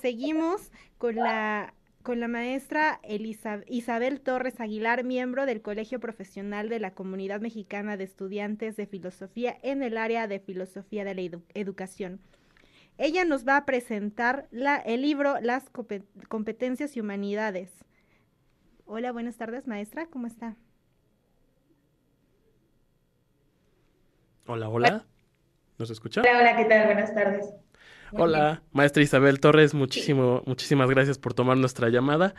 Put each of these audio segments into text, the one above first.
seguimos con la con la maestra Isabel Torres Aguilar, miembro del Colegio Profesional de la Comunidad Mexicana de Estudiantes de Filosofía en el área de Filosofía de la Educación. Ella nos va a presentar la, el libro Las competencias y humanidades. Hola, buenas tardes, maestra, ¿cómo está? Hola, hola. ¿Nos escucha? Hola, hola, ¿qué tal? Buenas tardes. Hola, maestra Isabel Torres, muchísimo, muchísimas gracias por tomar nuestra llamada.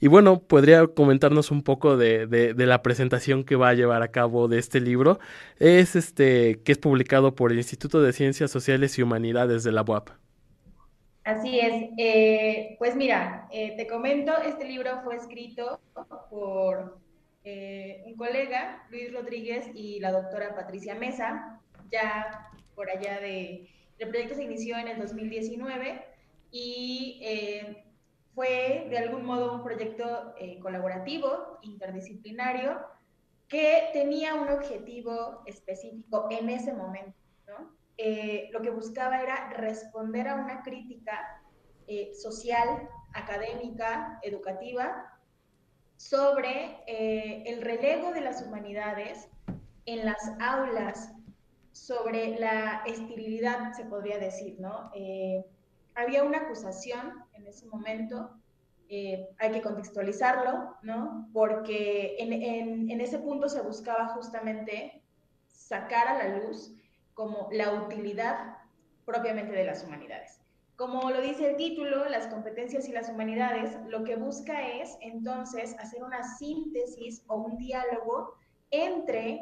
Y bueno, ¿podría comentarnos un poco de, de, la presentación que va a llevar a cabo de este libro? Es este, que es publicado por el Instituto de Ciencias Sociales y Humanidades de la UAP. Así es. Eh, pues mira, eh, te comento, este libro fue escrito por eh, un colega, Luis Rodríguez, y la doctora Patricia Mesa, ya por allá de el proyecto se inició en el 2019 y eh, fue de algún modo un proyecto eh, colaborativo, interdisciplinario, que tenía un objetivo específico en ese momento. Eh, lo que buscaba era responder a una crítica social, académica, educativa, sobre el relevo de las humanidades en las aulas sobre la esterilidad, se podría decir, ¿no? Eh, había una acusación en ese momento, eh, hay que contextualizarlo, ¿no? Porque en, ese punto se buscaba justamente sacar a la luz como la utilidad propiamente de las humanidades. Como lo dice el título, las competencias y las humanidades, lo que busca es entonces hacer una síntesis o un diálogo entre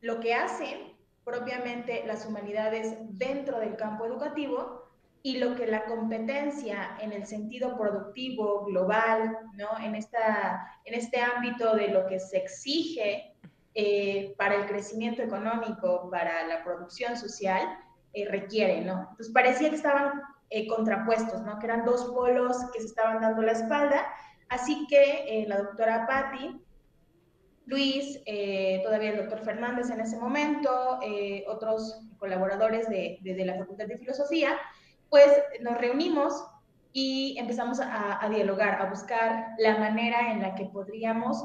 lo que hacen propiamente las humanidades dentro del campo educativo y lo que la competencia en el sentido productivo, global, ¿no? en, esta, en este ámbito de lo que se exige eh, para el crecimiento económico, para la producción social, eh, requiere. ¿no? Entonces parecía que estaban eh, contrapuestos, ¿no? que eran dos polos que se estaban dando la espalda. Así que la doctora Patti Luis, eh, todavía el doctor Fernández en ese momento, eh, otros colaboradores de, la Facultad de Filosofía, pues nos reunimos y empezamos a, dialogar, a buscar la manera en la que podríamos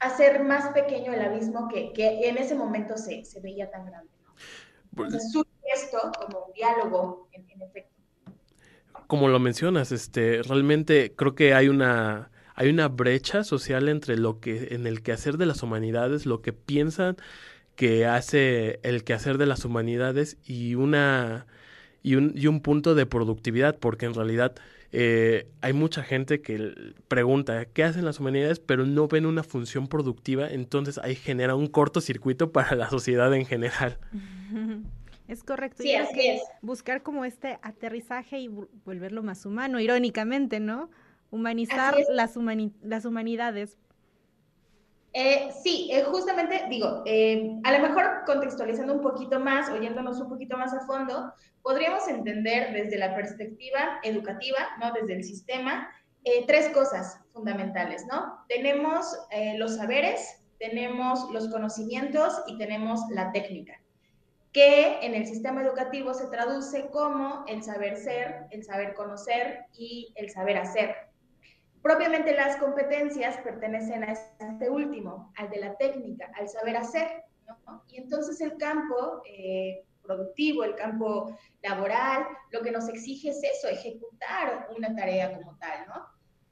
hacer más pequeño el abismo que, en ese momento se, veía tan grande. Pues Entonces surge esto como un diálogo, en, en efecto. Como lo mencionas, este, realmente creo que hay una hay una brecha social entre lo que en el quehacer de las humanidades, lo que piensan que hace el quehacer de las humanidades y una y un, y un punto de productividad, porque en realidad eh, hay mucha gente que pregunta qué hacen las humanidades, pero no ven una función productiva, entonces ahí genera un cortocircuito para la sociedad en general. Es correcto. y es que buscar como este aterrizaje y volverlo más humano, irónicamente, ¿no? Humanizar las, las humanidades. Eh, sí, eh, justamente digo, eh, a lo mejor contextualizando un poquito más, oyéndonos un poquito más a fondo, podríamos entender desde la perspectiva educativa, ¿no? Desde el sistema, tres cosas fundamentales, ¿no? Tenemos los saberes, tenemos los conocimientos y tenemos la técnica, que en el sistema educativo se traduce como el saber ser, el saber conocer y el saber hacer. Propiamente las competencias pertenecen a este último, al de la técnica, al saber hacer. ¿no? Y entonces el campo eh, productivo, el campo laboral, lo que nos exige es eso, ejecutar una tarea como tal, ¿no?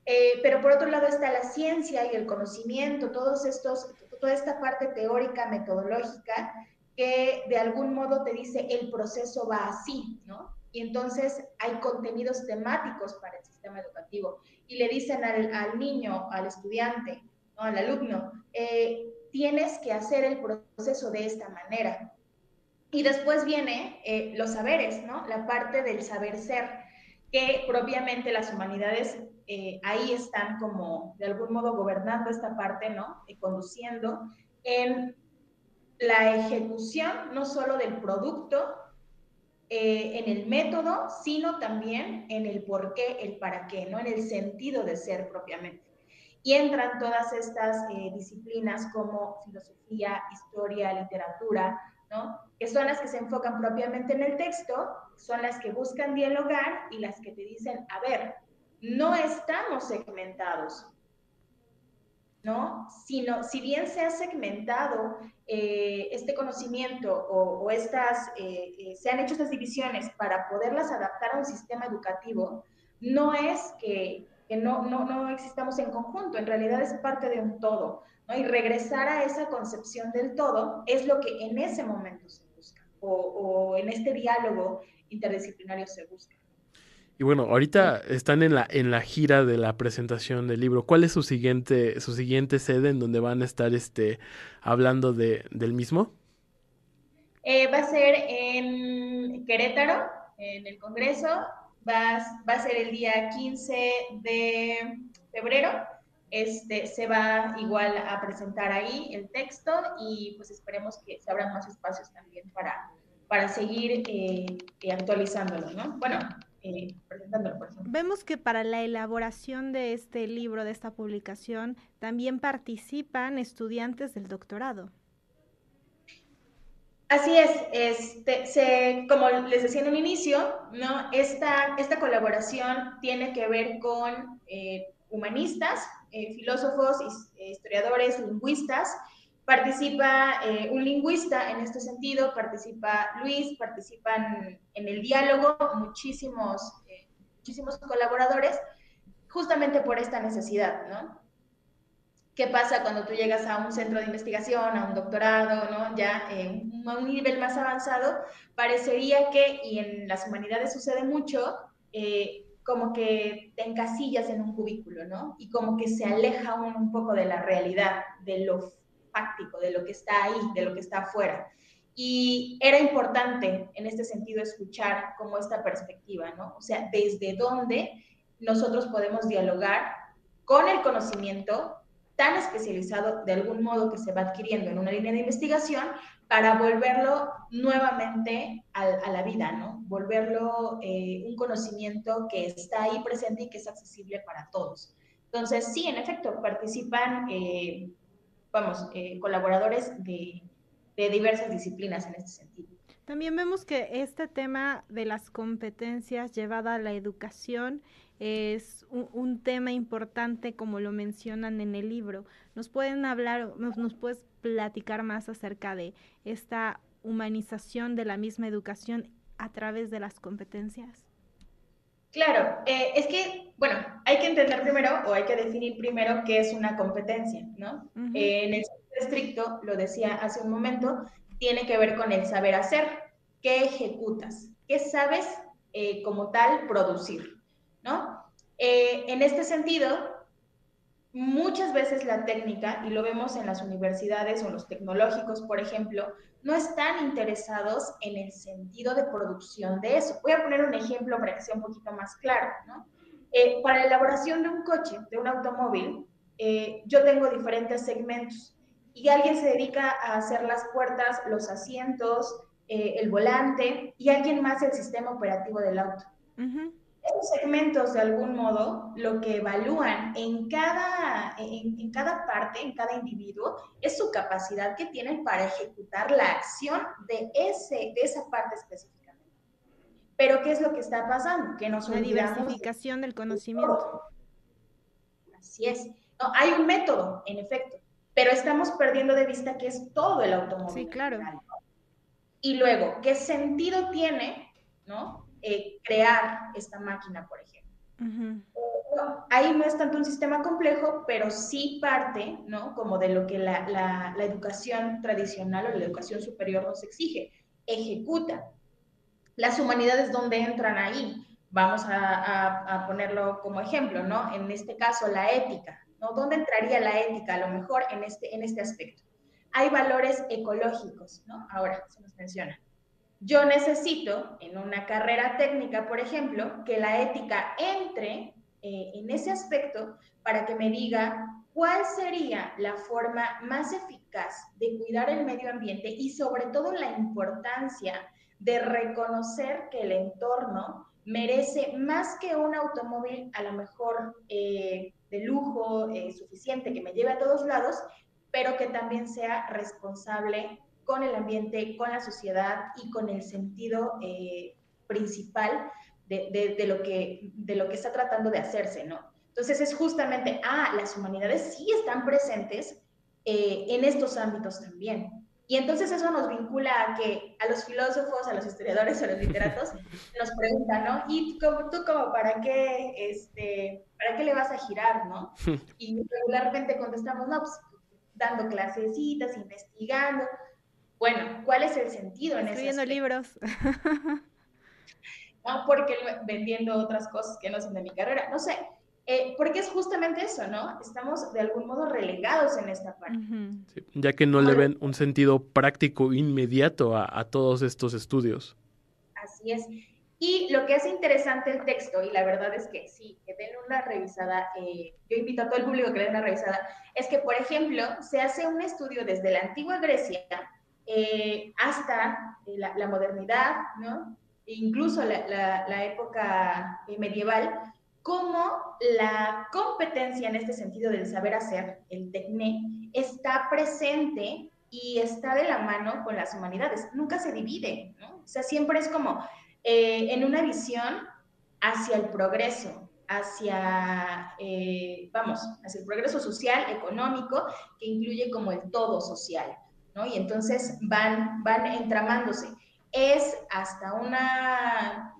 Eh, pero por otro lado está la ciencia y el conocimiento, todos estos, toda esta parte teórica, metodológica, que de algún modo te dice el proceso va así, ¿no? Y entonces hay contenidos temáticos para el sistema educativo. Y le dicen al, niño, al estudiante, ¿no? al alumno, eh, tienes que hacer el proceso de esta manera. Y después viene eh, los saberes, ¿no? La parte del saber ser, que propiamente las humanidades eh, ahí están como de algún modo gobernando esta parte, ¿no? Conduciendo en la ejecución no solo del producto, eh, en el método, sino también en el por qué, el para qué, ¿no? En el sentido de ser propiamente. Y entran todas estas eh, disciplinas como filosofía, historia, literatura, ¿no? Que son las que se enfocan propiamente en el texto, son las que buscan dialogar y las que te dicen, a ver, no estamos segmentados, ¿no? Sino, si bien se ha segmentado eh, este conocimiento o, estas, eh, eh, se han hecho estas divisiones para poderlas adaptar a un sistema educativo, no es que, no, no, no, existamos en conjunto, en realidad es parte de un todo, ¿no? Y regresar a esa concepción del todo es lo que en ese momento se busca, o, o en este diálogo interdisciplinario se busca. Y bueno, ahorita están en la, en la gira de la presentación del libro. ¿Cuál es su siguiente, su siguiente sede en donde van a estar este, hablando de, del mismo? Eh, va a ser en Querétaro, en el Congreso. Va, va, a ser el día 15 de febrero. Este, se va igual a presentar ahí el texto y pues esperemos que se abran más espacios también para, para seguir eh, actualizándolo, ¿no? Bueno, eh, Vemos que para la elaboración de este libro, de esta publicación, también participan estudiantes del doctorado. Así es, este, se, como les decía en un inicio, ¿no? esta, esta colaboración tiene que ver con eh, humanistas, eh, filósofos, historiadores, lingüistas, Participa eh, un lingüista en este sentido, participa Luis, participan en el diálogo muchísimos, eh, muchísimos colaboradores, justamente por esta necesidad, ¿no? ¿Qué pasa cuando tú llegas a un centro de investigación, a un doctorado, ¿no? ya en a un nivel más avanzado? Parecería que, y en las humanidades sucede mucho, eh, como que te encasillas en un cubículo, ¿no? Y como que se aleja un, un poco de la realidad, de lo de lo que está ahí, de lo que está afuera. Y era importante en este sentido escuchar como esta perspectiva, ¿no? O sea, desde dónde nosotros podemos dialogar con el conocimiento tan especializado de algún modo que se va adquiriendo en una línea de investigación para volverlo nuevamente a, la vida, ¿no? Volverlo eh, un conocimiento que está ahí presente y que es accesible para todos. Entonces, sí, en efecto, participan eh, vamos, eh, colaboradores de, diversas disciplinas en este sentido. También vemos que este tema de las competencias llevada a la educación es un, tema importante como lo mencionan en el libro. ¿Nos pueden hablar, nos, puedes platicar más acerca de esta humanización de la misma educación a través de las competencias? Claro, eh, es que, bueno, hay que entender primero o hay que definir primero qué es una competencia, ¿no? Eh, en el sentido estricto, lo decía hace un momento, tiene que ver con el saber hacer, qué ejecutas, qué sabes eh, como tal producir, ¿no? en este sentido, muchas veces la técnica, y lo vemos en las universidades o los tecnológicos, por ejemplo, no están interesados en el sentido de producción de eso. Voy a poner un ejemplo para que sea un poquito más claro. Eh, para la elaboración de un coche, de un automóvil, eh, yo tengo diferentes segmentos y alguien se dedica a hacer las puertas, los asientos, eh, el volante y alguien más el sistema operativo del auto. Esos segmentos, de algún modo, lo que evalúan en cada, en, cada parte, en cada individuo, es su capacidad que tienen para ejecutar la acción de, ese, de esa parte específicamente. Pero, ¿qué es lo que está pasando? Que nos La diversificación del conocimiento. Así es. No, hay un método, en efecto, pero estamos perdiendo de vista que es todo el automóvil. Sí, claro. Y luego, ¿qué sentido tiene, no? Eh, crear esta máquina, por ejemplo. ahí no es tanto un sistema complejo, pero sí parte, ¿no? Como de lo que la, la, educación tradicional o la educación superior nos exige. Ejecuta. Las humanidades, ¿dónde entran ahí? Vamos a, a, ponerlo como ejemplo, ¿no? En este caso, la ética, ¿no? ¿Dónde entraría la ética a lo mejor en este, en este aspecto? Hay valores ecológicos, ¿no? Ahora se nos menciona. Yo necesito en una carrera técnica, por ejemplo, que la ética entre eh, en ese aspecto para que me diga cuál sería la forma más eficaz de cuidar el medio ambiente y sobre todo la importancia de reconocer que el entorno merece más que un automóvil a lo mejor eh, de lujo eh, suficiente que me lleve a todos lados, pero que también sea responsable con el ambiente, con la sociedad y con el sentido, eh, principal de, de, lo que, de lo que está tratando de hacerse, ¿no? Entonces es justamente, ah, las humanidades sí están presentes eh, en estos ámbitos también. Y entonces eso nos vincula a que a los filósofos, a los historiadores, a los literatos nos preguntan, ¿no? ¿Y tú, tú como para qué, este, para qué le vas a girar, no? Y regularmente contestamos, no, pues dando clasecitas, investigando. Bueno, ¿cuál es el sentido en? Escribiendo libros. no, porque vendiendo otras cosas que no son de mi carrera, no sé. Eh, porque es justamente eso, ¿no? Estamos de algún modo relegados en esta parte. ya que no le ven un sentido práctico inmediato a, todos estos estudios. Así es. Y lo que hace interesante el texto, y la verdad es que sí, que den una revisada, eh, yo invito a todo el público que le den una revisada, es que, por ejemplo, se hace un estudio desde la antigua Grecia eh, hasta la, modernidad. E incluso la, época medieval, cómo la competencia en este sentido del saber hacer, el TECNE, está presente y está de la mano con las humanidades. Nunca se divide. O sea, siempre es como eh, en una visión hacia el progreso, hacia, eh, vamos, hacia el progreso social, económico, que incluye como el todo social, ¿no? Y entonces van, van entramándose es hasta una,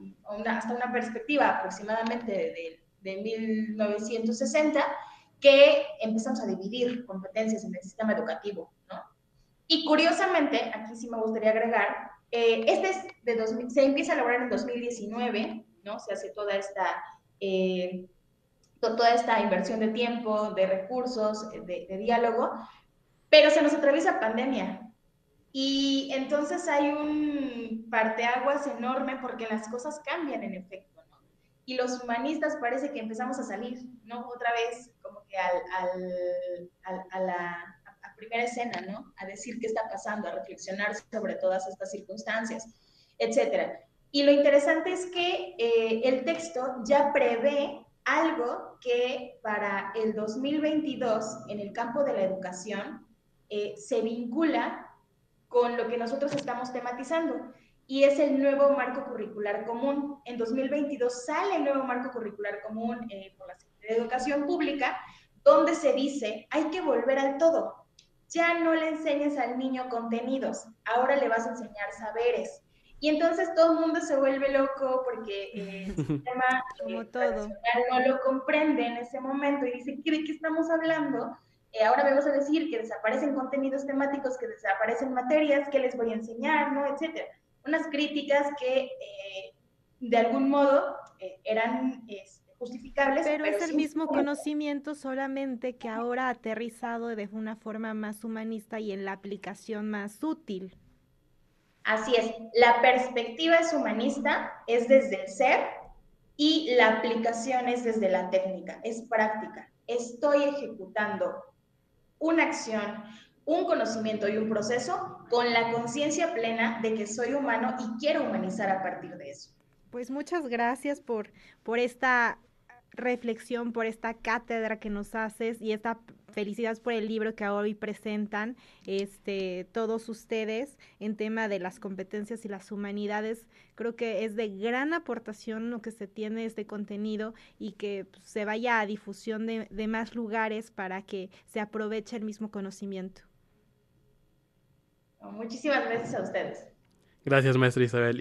hasta una perspectiva aproximadamente de, de 1960 que empezamos a dividir competencias en el sistema educativo, ¿no? Y curiosamente, aquí sí me gustaría agregar, eh, este es de 2000, se empieza a lograr en 2019, ¿no? Se hace toda esta, eh, toda esta inversión de tiempo, de recursos, de, de diálogo, pero se nos atraviesa pandemia, y entonces hay un parteaguas enorme porque las cosas cambian en efecto, ¿no? Y los humanistas parece que empezamos a salir, ¿no? Otra vez como que al, al, a la primera escena, ¿no? A decir qué está pasando, a reflexionar sobre todas estas circunstancias, etcétera. Y lo interesante es que eh, el texto ya prevé algo que para el 2022 en el campo de la educación eh, se vincula con lo que nosotros estamos tematizando y es el nuevo marco curricular común. En 2022 sale el nuevo marco curricular común eh, por la Secretaría de Educación Pública, donde se dice, hay que volver al todo. Ya no le enseñes al niño contenidos, ahora le vas a enseñar saberes. Y entonces todo el mundo se vuelve loco porque eh, el sistema Como todo. no lo comprende en ese momento y dice, ¿de qué estamos hablando? Eh, ahora me vas a decir que desaparecen contenidos temáticos, que desaparecen materias, que les voy a enseñar, ¿no? Etcétera. Unas críticas que eh, de algún modo eh, eran este, justificables. Pero, es el mismo conocimiento, solamente que ahora aterrizado de una forma más humanista y en la aplicación más útil. Así es, la perspectiva es humanista, es desde el ser y la aplicación es desde la técnica, es práctica. Estoy ejecutando una acción, un conocimiento y un proceso con la conciencia plena de que soy humano y quiero humanizar a partir de eso. Pues muchas gracias por, por esta reflexión, por esta cátedra que nos haces y esta felicidades por el libro que hoy presentan este todos ustedes en tema de las competencias y las humanidades. Creo que es de gran aportación lo que se tiene este contenido y que pues, se vaya a difusión de, de más lugares para que se aproveche el mismo conocimiento. Muchísimas gracias a ustedes. Gracias, maestra Isabel.